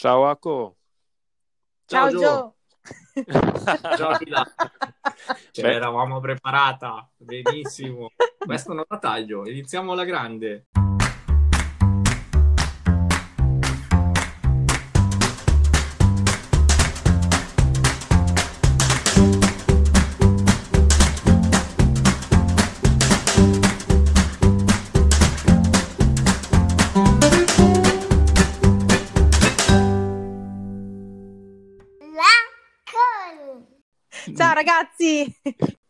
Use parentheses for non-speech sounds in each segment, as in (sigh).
Ciao Aco. Ciao, Ciao Gio. Ciao Pila. (laughs) (laughs) Ce l'eravamo preparata. Benissimo. Questo non la taglio. Iniziamo alla grande. Ragazzi!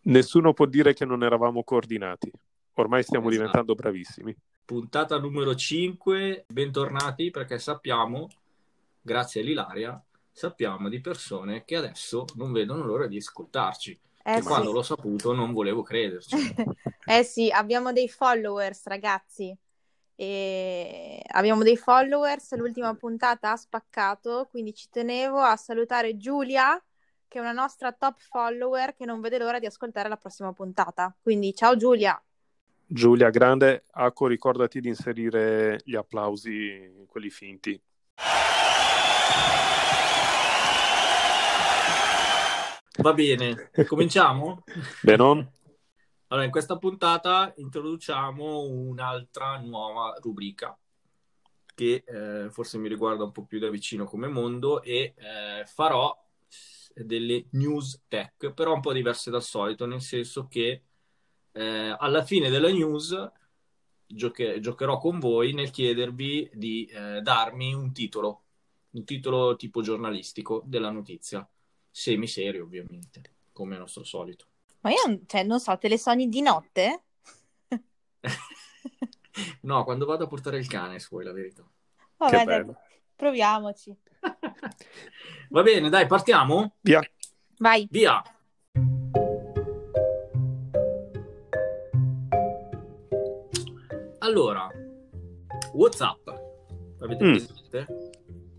Nessuno può dire che non eravamo coordinati. Ormai stiamo esatto. diventando bravissimi. Puntata numero 5, bentornati perché sappiamo, grazie all'Ilaria, sappiamo di persone che adesso non vedono l'ora di ascoltarci. Eh sì. quando l'ho saputo non volevo crederci. (laughs) eh sì, abbiamo dei followers ragazzi. E abbiamo dei followers, l'ultima puntata ha spaccato, quindi ci tenevo a salutare Giulia che è una nostra top follower che non vede l'ora di ascoltare la prossima puntata. Quindi ciao Giulia. Giulia, grande. Acco, ricordati di inserire gli applausi, quelli finti. Va bene, cominciamo? (laughs) Bene. Allora, in questa puntata introduciamo un'altra nuova rubrica che eh, forse mi riguarda un po' più da vicino come mondo e eh, farò delle news tech, però un po' diverse dal solito, nel senso che eh, alla fine della news gioche- giocherò con voi nel chiedervi di eh, darmi un titolo, un titolo tipo giornalistico della notizia, semi-serio ovviamente, come al nostro solito. Ma io cioè, non so, te le sogni di notte? (laughs) no, quando vado a portare il cane, se vuoi la verità. Vabbè, dai, proviamoci. Va bene, dai, partiamo? Via. Vai. Via. Allora, WhatsApp. Avete mm. presente?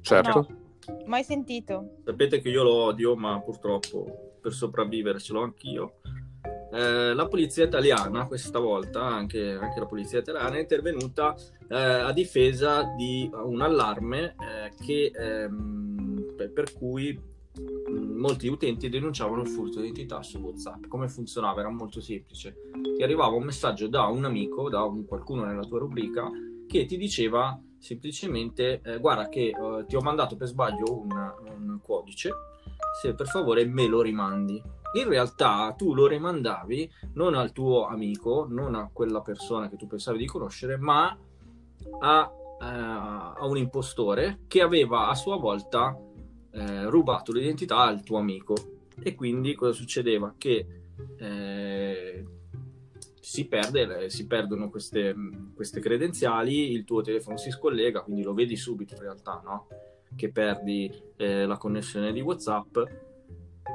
Certo. No, mai sentito. Sapete che io lo odio, ma purtroppo per sopravvivere ce l'ho anch'io. Eh, la polizia italiana, questa volta anche, anche, la polizia italiana, è intervenuta eh, a difesa di un allarme eh, che ehm, per cui molti utenti denunciavano il furto di identità su WhatsApp. Come funzionava? Era molto semplice. Ti arrivava un messaggio da un amico, da un, qualcuno nella tua rubrica, che ti diceva semplicemente eh, guarda che eh, ti ho mandato per sbaglio un, un codice, se per favore me lo rimandi. In realtà tu lo rimandavi non al tuo amico, non a quella persona che tu pensavi di conoscere, ma a, eh, a un impostore che aveva a sua volta eh, rubato l'identità al tuo amico. E quindi cosa succedeva? Che eh, si, perde, si perdono queste, queste, credenziali, il tuo telefono si scollega, quindi lo vedi subito in realtà, no? Che perdi eh, la connessione di WhatsApp.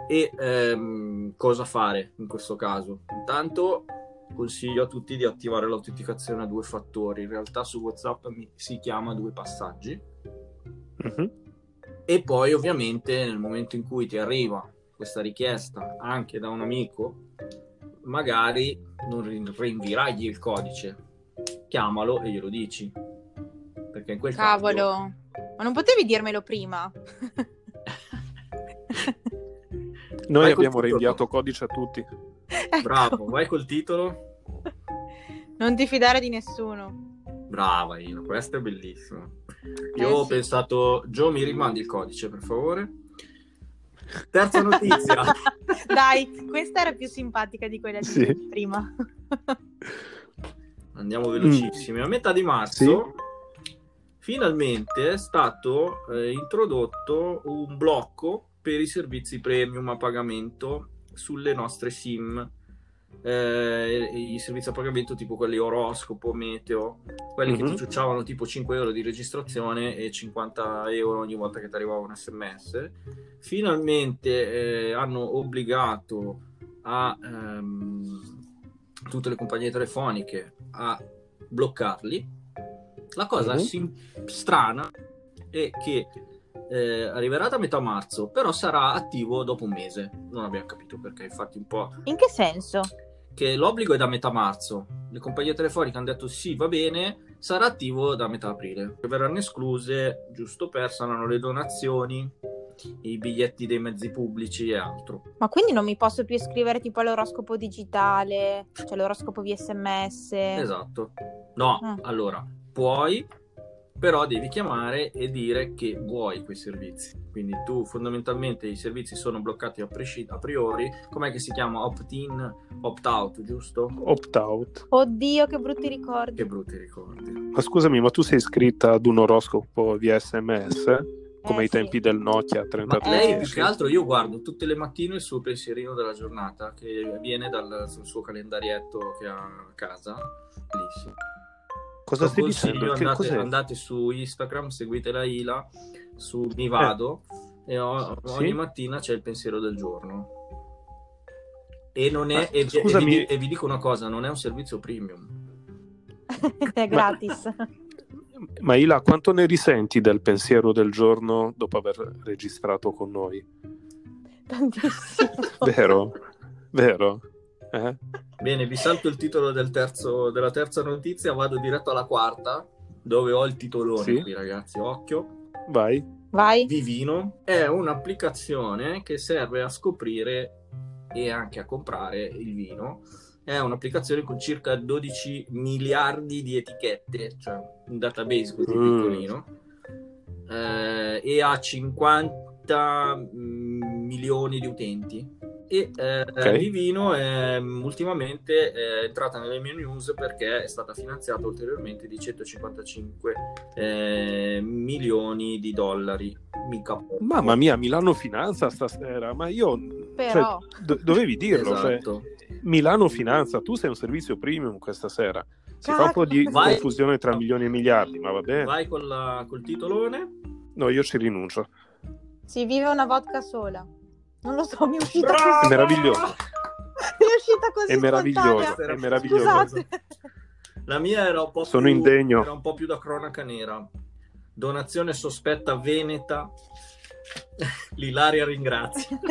E ehm, cosa fare in questo caso? Intanto consiglio a tutti di attivare l'autenticazione a due fattori. In realtà su WhatsApp mi, si chiama due passaggi. Uh-huh e poi ovviamente nel momento in cui ti arriva questa richiesta anche da un amico, magari non rinvirai il codice, chiamalo e glielo dici. Perché in quel Cavolo, caso... ma non potevi dirmelo prima? (laughs) Noi vai abbiamo rinviato codice a tutti. Ecco. Bravo, vai col titolo. Non ti fidare di nessuno. Brava Ino, questo è bellissimo. Io eh, ho sì. pensato, Gio mi rimandi il codice per favore. Terza (laughs) notizia. Dai, questa era più simpatica di quella di sì. prima. (laughs) Andiamo velocissimi. A metà di marzo sì. finalmente è stato eh, introdotto un blocco per i servizi premium a pagamento sulle nostre SIM eh, i servizi a pagamento tipo quelli oroscopo, meteo, quelli mm-hmm. che ti mhm. ciucciavano tipo 5 euro di registrazione e 50 euro ogni volta che ti arrivava un sms, finalmente eh, hanno obbligato a ehm, tutte le compagnie telefoniche a bloccarli. La cosa mm-hmm. sim- strana è che eh, arriverà da metà marzo, però sarà attivo dopo un mese. Non abbiamo capito perché, infatti, un po'. In che senso? che l'obbligo è da metà marzo. Le compagnie telefoniche hanno detto sì, va bene, sarà attivo da metà aprile. Verranno escluse, giusto per, saranno le donazioni, i biglietti dei mezzi pubblici e altro. Ma quindi non mi posso più iscrivere tipo all'oroscopo digitale, cioè l'oroscopo via sms? Esatto. No, Ah. allora, puoi, però devi chiamare e dire che vuoi quei servizi. Quindi tu fondamentalmente i servizi sono bloccati a, presci- a priori. Com'è che si chiama? Opt-in, opt-out, giusto? Opt-out. Oddio, che brutti ricordi. Che brutti ricordi. Ma scusami, ma tu sei iscritta ad un oroscopo via sms? Come Eh, ai sì. tempi del Nokia Ma 3310? lei più che altro io guardo tutte le mattine il suo pensierino della giornata che viene dal suo calendarietto che ha a casa. Bellissimo. Cosa stai Consiglio, dicendo? Andate, andate su Instagram, seguite la Ila, su Mi Vado e o- Sì. ogni mattina c'è il pensiero del giorno. E, non è, Ah, e, e vi, e vi dico una cosa, non è un servizio premium. (laughs) È gratis. Ma Ila, quanto ne risenti del pensiero del giorno dopo aver registrato con noi? Tantissimo. Vero? Vero? Eh? Bene, vi salto il titolo del terzo- della terza notizia, vado diretto alla quarta, dove ho il titolone Sì. qui ragazzi, occhio. Vai. Vai. Vivino è un'applicazione che serve a scoprire e anche a comprare il vino. È un'applicazione con circa 12 miliardi di etichette, cioè un database così Mm. piccolino, eh, e ha 50 mm, milioni di utenti. E eh, Ok. Vivino è, mm, ultimamente è entrata nelle mie news perché è stata finanziata ulteriormente di 155 eh, milioni di dollari. Mica poco. Mamma mia, Milano Finanza stasera, ma io... Però. cioè, do- dovevi dirlo, cioè, Esatto. Milano Finanza, tu sei un servizio premium questa sera. Si fa un po' di Vai. confusione tra milioni e miliardi, ma va bene. Vai con la- col titolone. No, io ci rinuncio. Si vive una vodka sola. Non lo so, mi è uscita Bravo! così. È meraviglioso. Mi è uscita così È meraviglioso, è meraviglioso. Scusate. La mia era un po' Sono più, indegno. Era un po' più da cronaca nera. Donazione sospetta veneta. (laughs) L'Ilaria ringrazia. (laughs)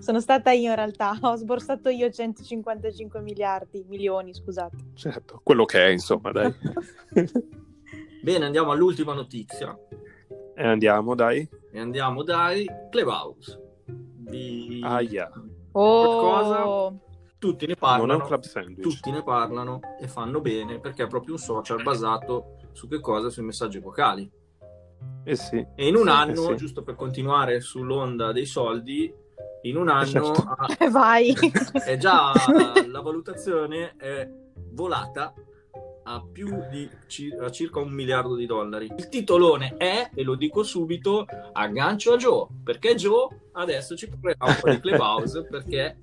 Sono stata io in realtà, ho sborsato io 155 miliardi, milioni, scusate. Certo, quello che è, insomma, dai. (laughs) Bene, andiamo all'ultima notizia. E andiamo, dai. E andiamo dai Clubhouse. Di... Aia, Oh, Tutti ne non è un parlano. club sandwich. tutti ne parlano e fanno bene perché è proprio un social basato su che cosa? Sui messaggi vocali. Eh sì. E in un Sì, anno, sì. giusto per continuare sull'onda dei soldi, in un anno Certo. ha- (laughs) vai. (laughs) è già la valutazione è volata a più di a circa un miliardo di dollari. Il titolone è, e lo dico subito, aggancio a Joe, perché Joe adesso ci parlerà un po' di (laughs) Clubhouse perché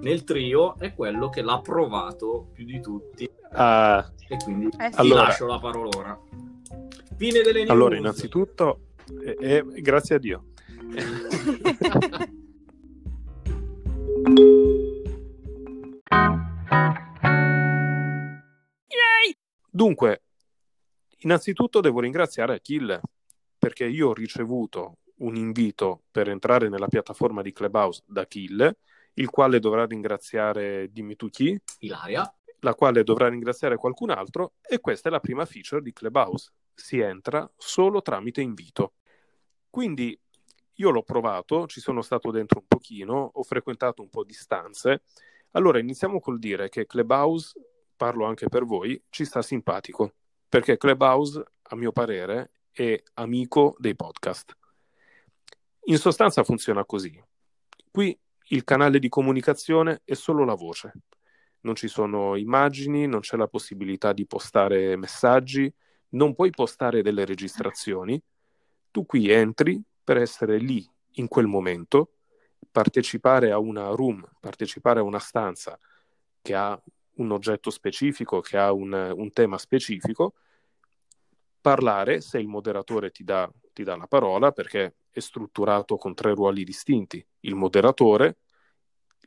nel trio è quello che l'ha provato più di tutti Ah, e quindi Eh sì. ti Allora- lascio la parolona. Fine delle news. allora, innanzitutto, eh, eh, grazie a Dio. (laughs) (laughs) Dunque, innanzitutto devo ringraziare Achille perché io ho ricevuto un invito per entrare nella piattaforma di Clubhouse da Achille, il quale dovrà ringraziare, dimmi tu chi, Ilaria. la quale dovrà ringraziare qualcun altro e questa è la prima feature di Clubhouse. Si entra solo tramite invito. Quindi io l'ho provato, ci sono stato dentro un pochino, ho frequentato un po' di stanze. Allora iniziamo col dire che Clubhouse, parlo anche per voi, ci sta simpatico, perché Clubhouse, a mio parere, è amico dei podcast. In sostanza funziona così. Qui il canale di comunicazione è solo la voce non ci sono immagini, non c'è la possibilità di postare messaggi, non puoi postare delle registrazioni. Tu qui entri per essere lì in quel momento, partecipare a una room, partecipare a una stanza che ha un oggetto specifico, che ha un, un tema specifico, parlare se il moderatore ti dà, ti dà la parola, perché è strutturato con tre ruoli distinti. Il moderatore,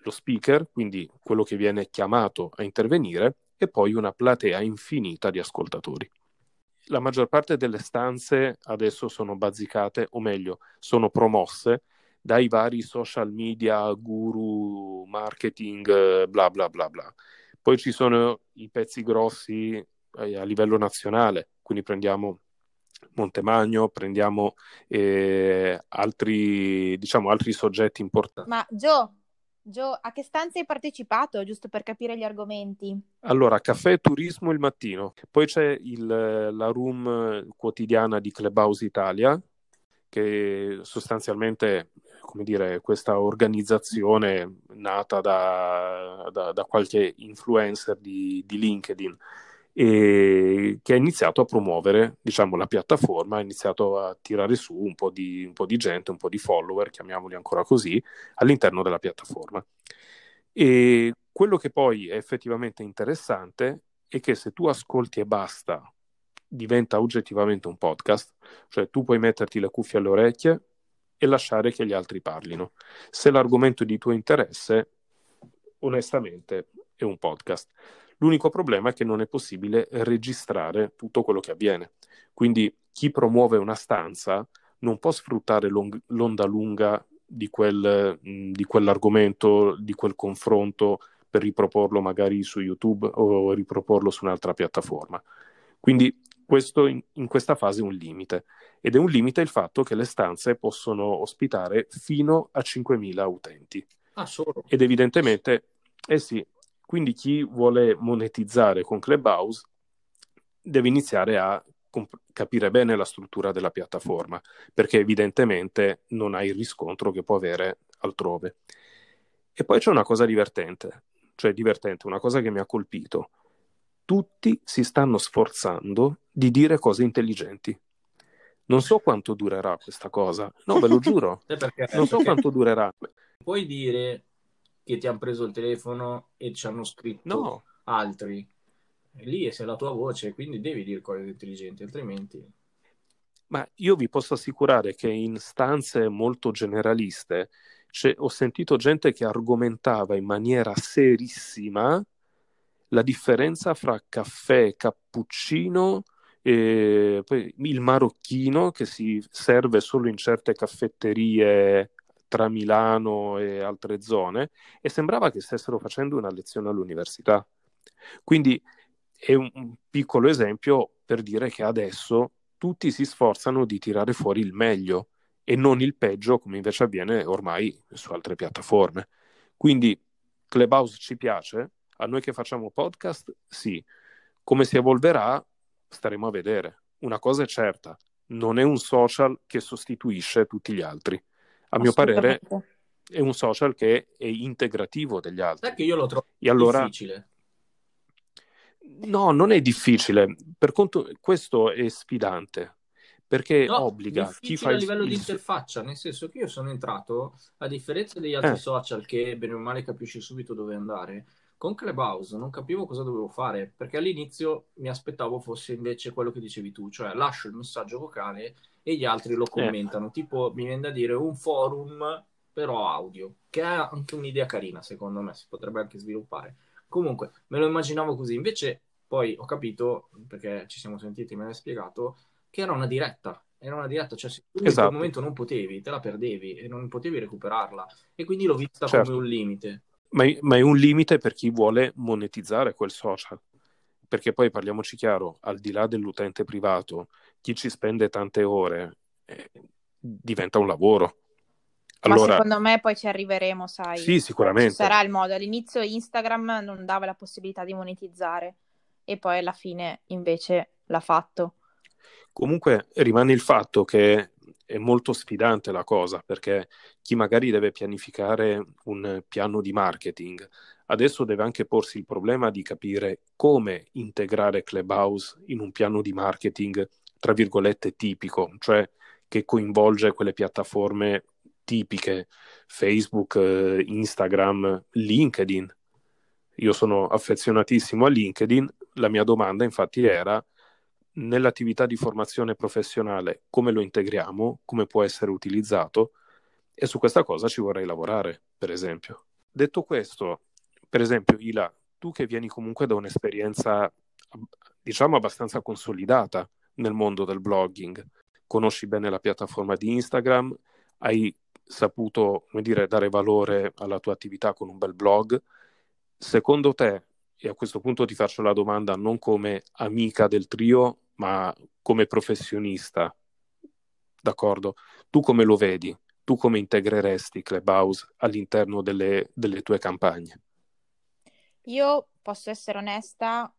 lo speaker, quindi quello che viene chiamato a intervenire, e poi una platea infinita di ascoltatori. La maggior parte delle stanze adesso sono bazzicate, o meglio, sono promosse dai vari social media, guru, marketing, bla bla bla bla. Poi ci sono i pezzi grossi eh, a livello nazionale, quindi prendiamo Montemagno, prendiamo eh, altri, diciamo, altri soggetti importanti. Ma Gio, Gio, a che stanze hai partecipato, giusto per capire gli argomenti? Allora, caffè e turismo il mattino, poi c'è il, la room quotidiana di Clubhouse Italia, che sostanzialmente, come dire, questa organizzazione nata da, da, da qualche influencer di, di LinkedIn e che ha iniziato a promuovere diciamo, la piattaforma, ha iniziato a tirare su un po, di, un po' di gente, un po' di follower, chiamiamoli ancora così, all'interno della piattaforma. E quello che poi è effettivamente interessante è che se tu ascolti e basta, diventa oggettivamente un podcast, cioè tu puoi metterti le cuffie alle orecchie e lasciare che gli altri parlino. Se l'argomento è di tuo interesse, onestamente è un podcast. L'unico problema è che non è possibile registrare tutto quello che avviene. Quindi chi promuove una stanza non può sfruttare l'ong- l'onda lunga di, quel, di quell'argomento, di quel confronto per riproporlo magari su YouTube o riproporlo su un'altra piattaforma. Quindi questo in, in, questa fase è un limite ed è un limite il fatto che le stanze possono ospitare fino a 5.000 utenti. Ah, solo? Ed evidentemente, eh sì, quindi chi vuole monetizzare con Clubhouse deve iniziare a comp- capire bene la struttura della piattaforma, perché evidentemente non ha il riscontro che può avere altrove. E poi c'è una cosa divertente, cioè divertente, una cosa che mi ha colpito. Tutti si stanno sforzando di dire cose intelligenti. Non so quanto durerà questa cosa, no, ve lo giuro. (laughs) non so quanto durerà. Puoi dire che ti hanno preso il telefono e ci hanno scritto no. altri. Lì è la tua voce, quindi devi dire cose intelligenti, altrimenti... Ma io vi posso assicurare che in stanze molto generaliste ho sentito gente che argomentava in maniera serissima la differenza fra caffè cappuccino e poi il marocchino che si serve solo in certe caffetterie tra Milano e altre zone e sembrava che stessero facendo una lezione all'università. Quindi è un piccolo esempio per dire che adesso tutti si sforzano di tirare fuori il meglio e non il peggio come invece avviene ormai su altre piattaforme. Quindi Clubhouse ci piace, a noi che facciamo podcast sì, come si evolverà staremo a vedere. Una cosa è certa, non è un social che sostituisce tutti gli altri a mio parere è un social che è integrativo degli altri. Sai che io lo trovo allora... difficile. No, non è difficile. Per conto, questo è sfidante perché no, obbliga chi fa a livello il... di interfaccia, nel senso che io sono entrato, a differenza degli altri eh. social che bene o male capisci subito dove andare, con Clubhouse non capivo cosa dovevo fare, perché all'inizio mi aspettavo fosse invece quello che dicevi tu, cioè lascio il messaggio vocale e gli altri lo commentano, eh. tipo mi viene da dire un forum però audio, che è anche un'idea carina secondo me, si potrebbe anche sviluppare. Comunque, me lo immaginavo così, invece poi ho capito, perché ci siamo sentiti, me l'hai spiegato, che era una diretta, era una diretta, cioè se tu esatto. in quel esatto. momento non potevi, te la perdevi e non potevi recuperarla e quindi l'ho vista certo. come un limite. Ma è, ma è, un limite per chi vuole monetizzare quel social, perché poi parliamoci chiaro, al di là dell'utente privato, chi ci spende tante ore eh, diventa un lavoro. Allora, Ma secondo me poi ci arriveremo, sai. Sì, sicuramente. Ci sarà il modo. All'inizio Instagram non dava la possibilità di monetizzare e poi alla fine invece l'ha fatto. Comunque rimane il fatto che è molto sfidante la cosa perché chi magari deve pianificare un piano di marketing adesso deve anche porsi il problema di capire come integrare Clubhouse in un piano di marketing, tra virgolette, tipico, cioè che coinvolge quelle piattaforme tipiche, Facebook, Instagram, LinkedIn. Io sono affezionatissimo a LinkedIn, la mia domanda infatti era nell'attività di formazione professionale come lo integriamo, come può essere utilizzato e su questa cosa ci vorrei lavorare, per esempio. Detto questo, per esempio, Ila, tu che vieni comunque da un'esperienza, diciamo, abbastanza consolidata nel mondo del blogging, conosci bene la piattaforma di Instagram, hai saputo, come dire, dare valore alla tua attività con un bel blog. Secondo te e a questo punto ti faccio la domanda non come amica del trio, ma come professionista. D'accordo? Tu come lo vedi? Tu come integreresti Clubhouse all'interno delle, delle tue campagne? Io posso essere onesta,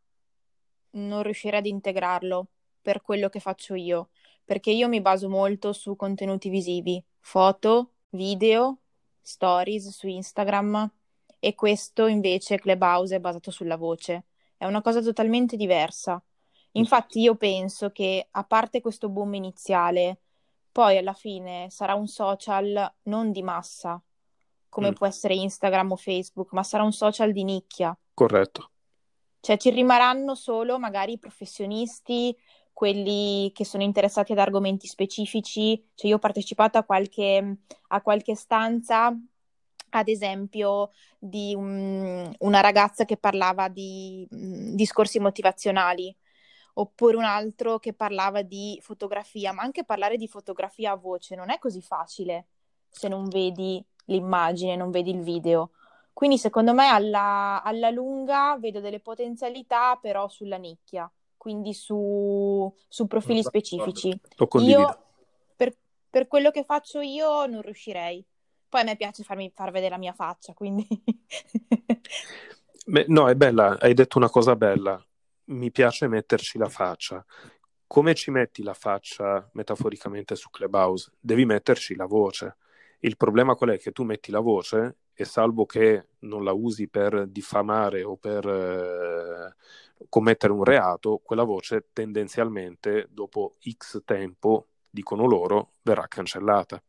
non riuscirei ad integrarlo per quello che faccio io, perché io mi baso molto su contenuti visivi, foto, video, stories su Instagram e questo invece Clubhouse è basato sulla voce. È una cosa totalmente diversa. Infatti io penso che a parte questo boom iniziale, poi alla fine sarà un social non di massa, come mm. può essere Instagram o Facebook, ma sarà un social di nicchia. Corretto. Cioè ci rimarranno solo magari i professionisti, quelli che sono interessati ad argomenti specifici. Cioè io ho partecipato a qualche, a qualche stanza ad esempio di un, una ragazza che parlava di mh, discorsi motivazionali, oppure un altro che parlava di fotografia, ma anche parlare di fotografia a voce non è così facile se non vedi l'immagine, non vedi il video. Quindi secondo me alla, alla lunga vedo delle potenzialità però sulla nicchia, quindi su, su profili specifici. Io, per, per quello che faccio io, non riuscirei. Poi a me piace farmi far vedere la mia faccia, quindi... Beh, no, è bella, hai detto una cosa bella. Mi piace metterci la faccia. Come ci metti la faccia metaforicamente su Clubhouse? Devi metterci la voce. Il problema qual è? Che tu metti la voce e salvo che non la usi per diffamare o per eh, commettere un reato, quella voce tendenzialmente dopo X tempo, dicono loro, verrà cancellata.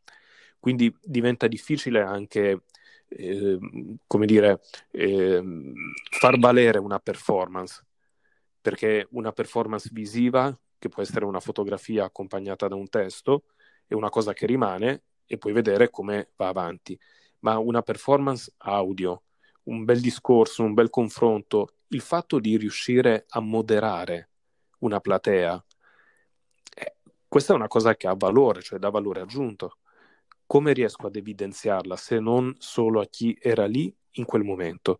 Quindi diventa difficile anche, eh, come dire, eh, far valere una performance, perché una performance visiva, che può essere una fotografia accompagnata da un testo, è una cosa che rimane e puoi vedere come va avanti, ma una performance audio, un bel discorso, un bel confronto, il fatto di riuscire a moderare una platea, eh, questa è una cosa che ha valore, cioè dà valore aggiunto come riesco ad evidenziarla se non solo a chi era lì in quel momento?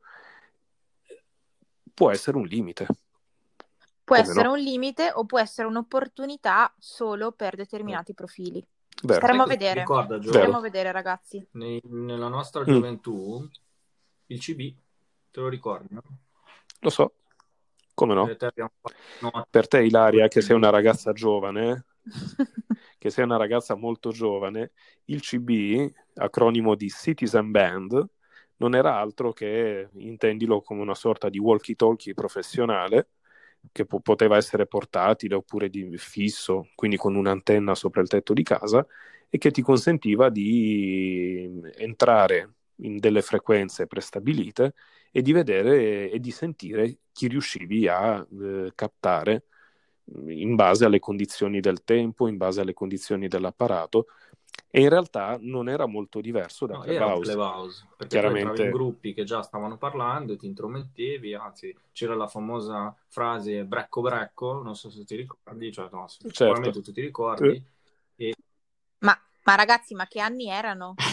Può essere un limite. Può come essere no? un limite o può essere un'opportunità solo per determinati profili. Vero. Staremo a vedere. Ricorda, Gio, Staremo a vedere, ragazzi. Nei, nella nostra gioventù, mm. il CB, te lo ricordi, no? Lo so. Come no? Per te, no. per te Ilaria, che sei una ragazza giovane, (laughs) che sei una ragazza molto giovane, il CB, acronimo di Citizen Band, non era altro che, intendilo come una sorta di walkie-talkie professionale, che po- poteva essere portatile oppure di fisso, quindi con un'antenna sopra il tetto di casa, e che ti consentiva di entrare in delle frequenze prestabilite e di vedere e di sentire chi riuscivi a eh, captare in base alle condizioni del tempo, in base alle condizioni dell'apparato. E in realtà non era molto diverso da no, Clubhouse. Clubhouse perché Chiaramente... in gruppi che già stavano parlando, ti intromettevi, anzi c'era la famosa frase brecco brecco, non so se ti ricordi, cioè no, certo. sicuramente tu ti ricordi. Eh. E... Ma, ma ragazzi, ma che anni erano? (laughs)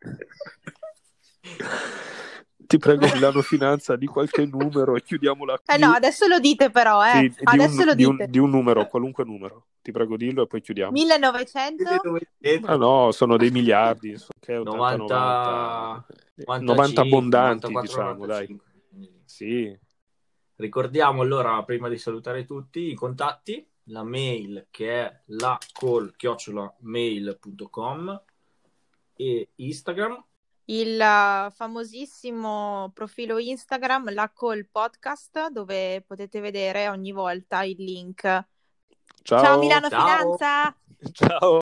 (laughs) ti prego Milano Finanza di qualche numero e chiudiamo la... Eh no, adesso lo dite però, eh. Sì, adesso un, lo dite. Di un, di un, numero, qualunque numero. Ti prego dillo e poi chiudiamo. 1900? Ah no, sono dei miliardi. Che 80, 90... 90, 90 abbondanti, 94, diciamo, 95. dai. Sì. Ricordiamo allora, prima di salutare tutti, i contatti, la mail che è la call mail.com e Instagram il famosissimo profilo Instagram, la Call Podcast, dove potete vedere ogni volta il link. Ciao, Ciao Milano Ciao. Finanza! (laughs) Ciao!